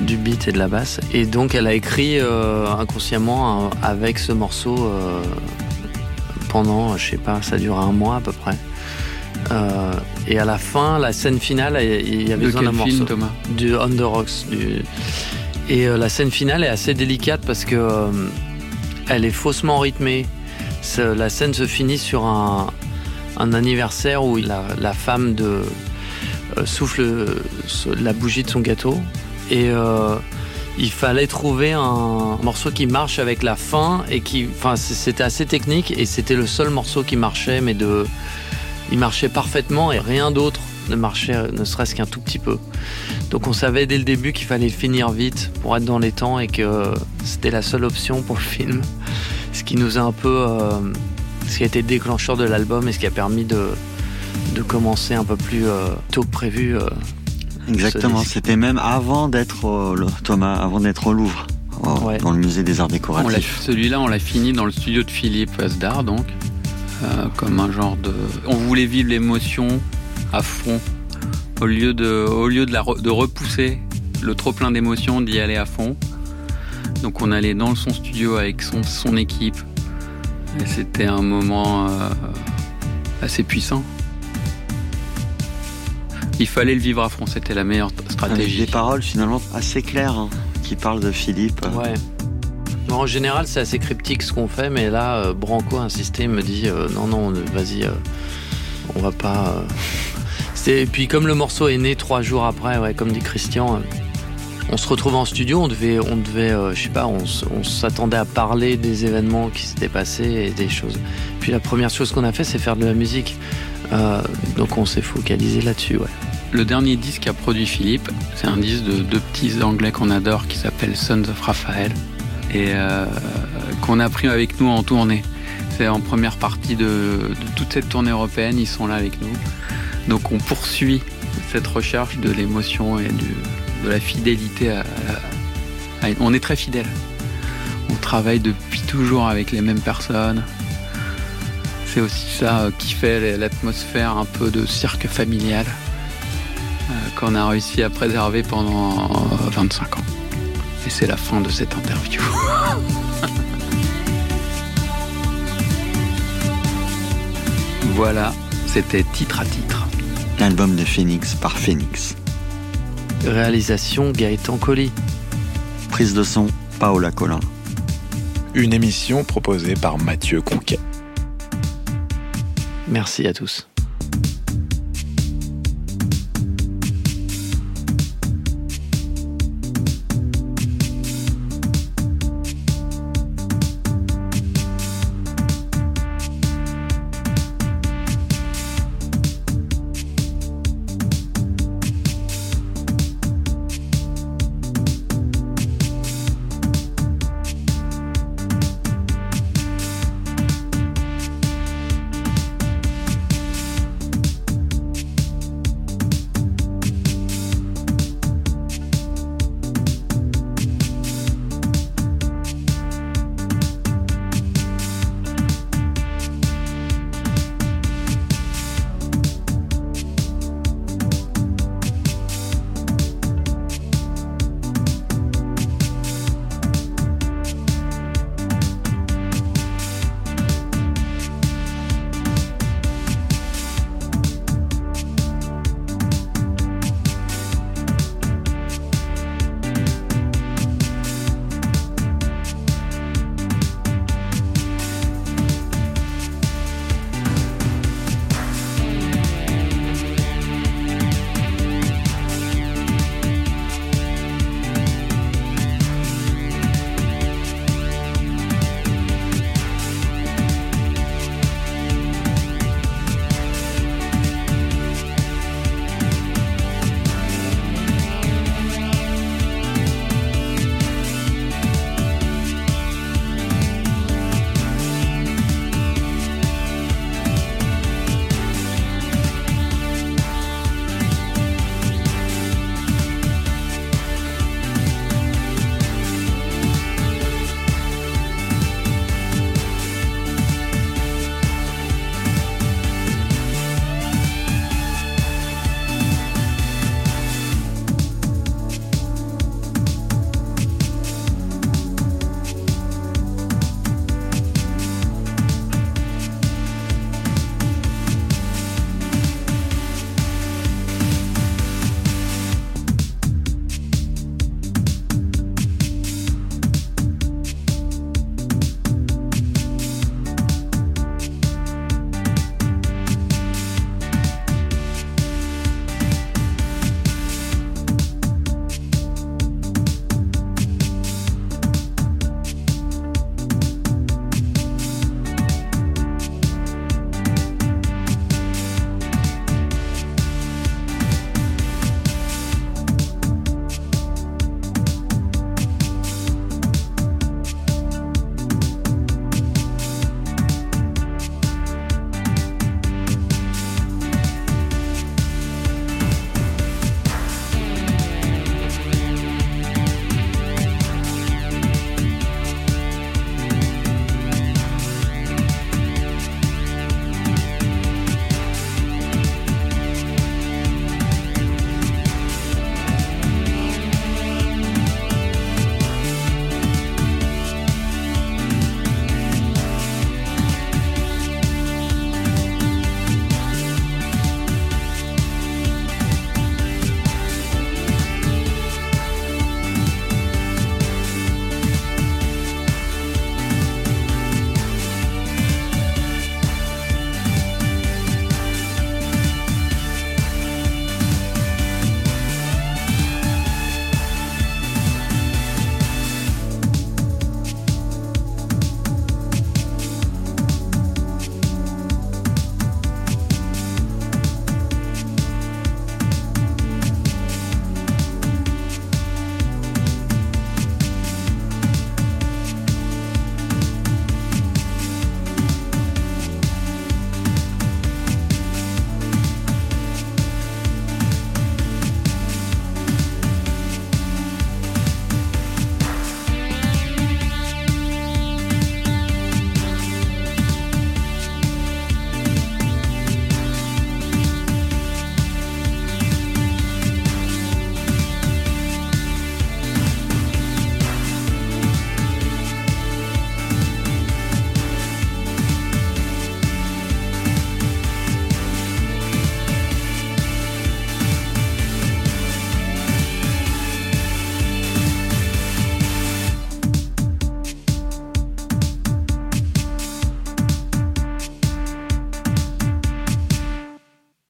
du beat et de la basse. Et donc, elle a écrit euh, inconsciemment un- avec ce morceau euh, pendant, je sais pas, ça dure un mois à peu près. Euh, et à la fin, la scène finale, il y avait De besoin d'un morceau Thomas? Du On the Rocks. du- Et euh, la scène finale est assez délicate parce que euh, elle est faussement rythmée. La scène se finit sur un, un anniversaire où la, la femme de, euh, souffle euh, la bougie de son gâteau et euh, il fallait trouver un morceau qui marche avec la fin et qui, enfin, c'était assez technique et c'était le seul morceau qui marchait, mais de, il marchait parfaitement et rien d'autre ne marchait, ne serait-ce qu'un tout petit peu. Donc on savait dès le début qu'il fallait finir vite pour être dans les temps et que c'était la seule option pour le film. Ce qui nous a un peu, euh, ce qui a été déclencheur de l'album et ce qui a permis de commencer un peu plus euh, tôt que prévu. Exactement. C'était même avant d'être au, le- Thomas, avant d'être au Louvre, au- Ouais. dans le musée des arts décoratifs. Celui-là, on l'a fini dans le studio de Philippe Asdar, donc, euh, comme un genre de. On voulait vivre l'émotion à fond, au lieu de, au lieu de, la, de repousser le trop plein d'émotions, d'y aller à fond. Donc, on allait dans son studio avec son, son équipe, et c'était un moment euh, assez puissant. Il fallait le vivre à fond, c'était la meilleure Avec stratégie. des paroles finalement assez claires hein, qui parlent de Philippe. Ouais. Bon, en général, c'est assez cryptique ce qu'on fait, mais là, euh, Branco a insisté, il me dit euh, non, non, euh, vas-y, euh, on va pas. euh. C'est- Et puis, comme le morceau est né trois jours après, ouais, comme dit Christian, euh, on se retrouve en studio, on devait, on devait euh, je sais pas, on, s- on s'attendait à parler des événements qui s'étaient passés et des choses. Puis la première chose qu'on a fait, c'est faire de la musique. Euh, donc on s'est focalisé là-dessus. Le dernier disque qu'a produit Philippe, c'est un disque de deux petits anglais qu'on adore qui s'appelle Sons of Raphael et euh, qu'on a pris avec nous en tournée. C'est en première partie de, toute cette tournée européenne, ils sont là avec nous. Donc on poursuit cette recherche de l'émotion et de la fidélité. on est très fidèles. On travaille depuis toujours avec les mêmes personnes. C'est aussi ça euh, qui fait l'atmosphère un peu de cirque familial euh, qu'on a réussi à préserver pendant euh, 25 ans. Et c'est la fin de cette interview. voilà, c'était titre à titre. L'album de Phoenix par Phoenix. Réalisation Gaëtan Colli. Prise de son, Paola Colin. Une émission proposée par Mathieu Conquet. Merci à tous.